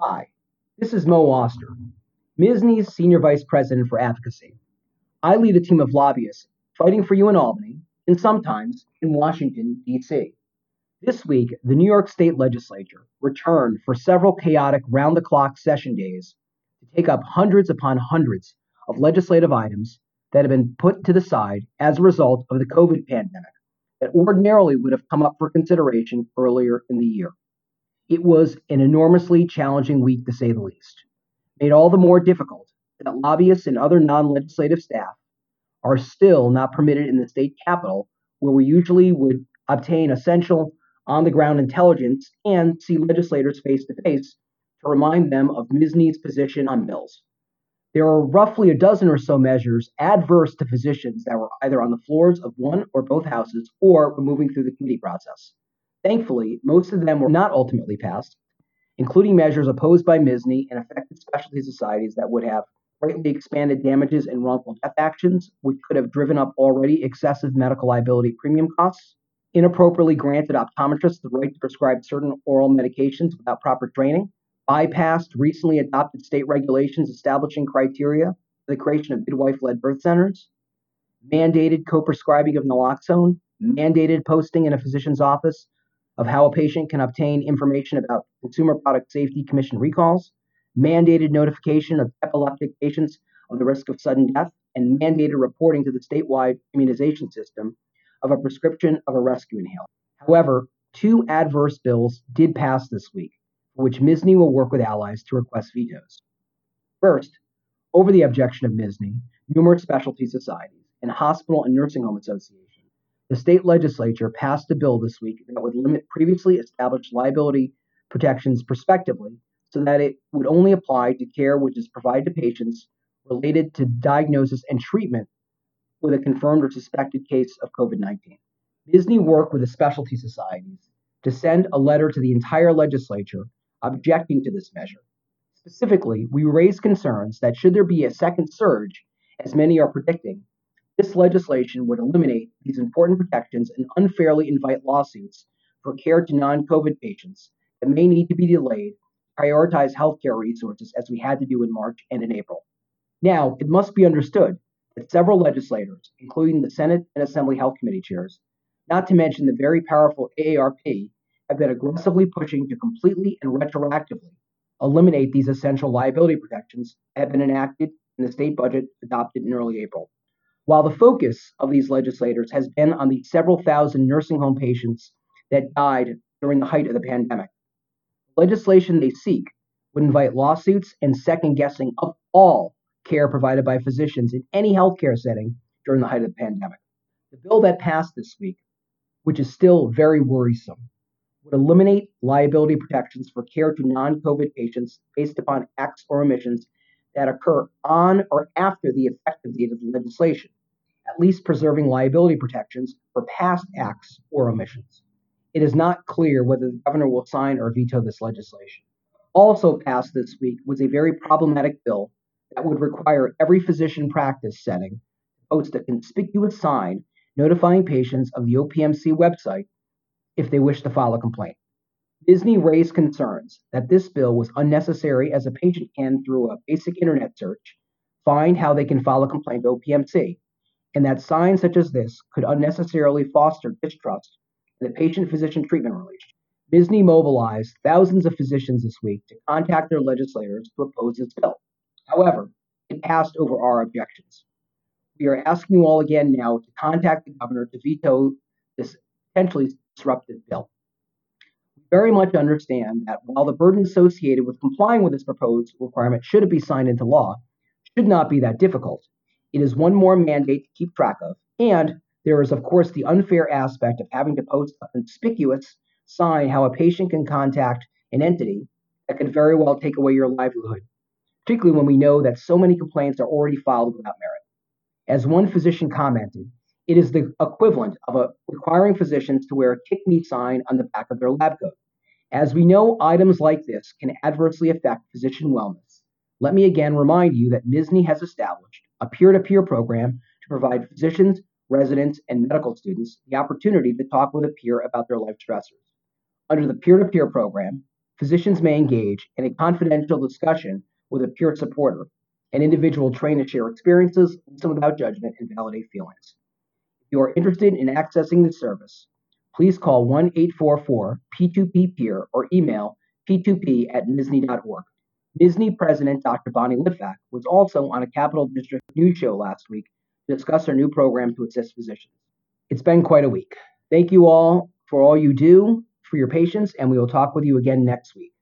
Hi, this is Moe Auster, MSSNY's Senior Vice President for Advocacy. I lead a team of lobbyists fighting for you in Albany and sometimes in Washington, D.C. This week, the New York State Legislature returned for several chaotic round the clock session days to take up hundreds upon hundreds of legislative items that have been put to the side as a result of the COVID pandemic that ordinarily would have come up for consideration earlier in the year. It was an enormously challenging week, to say the least, made all the more difficult that lobbyists and other non legislative staff are still not permitted in the state capitol, where we usually would obtain essential on the ground intelligence and see legislators face to face to remind them of MSSNY's position on bills. There are roughly a dozen or so measures adverse to physicians that were either on the floors of one or both houses or were moving through the committee process. Thankfully, most of them were not ultimately passed, including measures opposed by MSSNY and affected specialty societies that would have greatly expanded damages and wrongful death actions, which could have driven up already excessive medical liability premium costs, inappropriately granted optometrists the right to prescribe certain oral medications without proper training, bypassed recently adopted state regulations establishing criteria for the creation of midwife led birth centers, mandated co prescribing of naloxone, mandated posting in a physician's office of how a patient can obtain information about Consumer Product Safety Commission recalls, mandated notification of epileptic patients of the risk of sudden death, and mandated reporting to the statewide immunization system of a prescription of a rescue inhaler. However, two adverse bills did pass this week for which MSSNY will work with allies to request vetoes. First, over the objection of MSSNY, numerous specialty societies, and hospital and nursing home association, the state legislature passed a bill this week that would limit previously established liability protections prospectively so that it would only apply to care which is provided to patients related to diagnosis and treatment with a confirmed or suspected case of COVID 19. MSSNY worked with the specialty societies to send a letter to the entire legislature objecting to this measure. Specifically, we raise concerns that should there be a second surge, as many are predicting, this legislation would eliminate these important protections and unfairly invite lawsuits for care to non COVID patients that may need to be delayed, prioritize healthcare resources as we had to do in March and in April. Now, it must be understood that several legislators, including the Senate and Assembly Health Committee chairs, not to mention the very powerful AARP, have been aggressively pushing to completely and retroactively eliminate these essential liability protections that have been enacted in the state budget adopted in early April. While the focus of these legislators has been on the several thousand nursing home patients that died during the height of the pandemic, the legislation they seek would invite lawsuits and second guessing of all care provided by physicians in any healthcare setting during the height of the pandemic. The bill that passed this week, which is still very worrisome, would eliminate liability protections for care to non COVID patients based upon acts or omissions that occur on or after the effective date of the legislation, at least preserving liability protections for past acts or omissions. It is not clear whether the governor will sign or veto this legislation. Also passed this week was a very problematic bill that would require every physician practice setting to post a conspicuous sign notifying patients of the OPMC website if they wish to file a complaint. MSSNY raised concerns that this bill was unnecessary as a patient can, through a basic internet search, find how they can file a complaint to OPMC, and that signs such as this could unnecessarily foster distrust in the patient physician treatment relationship. MSSNY mobilized thousands of physicians this week to contact their legislators to oppose this bill. However, it passed over our objections. We are asking you all again now to contact the governor to veto this potentially disruptive bill. We very much understand that while the burden associated with complying with this proposed requirement, should it be signed into law, should not be that difficult. It is one more mandate to keep track of, and there is, of course, the unfair aspect of having to post a conspicuous sign how a patient can contact an entity that could very well take away your livelihood, particularly when we know that so many complaints are already filed without merit. As one physician commented, it is the equivalent of a, requiring physicians to wear a kick me sign on the back of their lab coat. As we know, items like this can adversely affect physician wellness. Let me again remind you that MSSNY has established a peer to peer program to provide physicians, residents, and medical students the opportunity to talk with a peer about their life stressors. Under the peer to peer program, physicians may engage in a confidential discussion with a peer supporter, an individual trained to share experiences, listen without judgment, and validate feelings. If you are interested in accessing this service, please call 1 844 P2P Peer or email p2p at MSSNY.org. MSSNY President Dr. Bonnie Litvack was also on a Capital District news show last week to discuss her new program to assist physicians. It's been quite a week. Thank you all for all you do, for your patience, and we will talk with you again next week.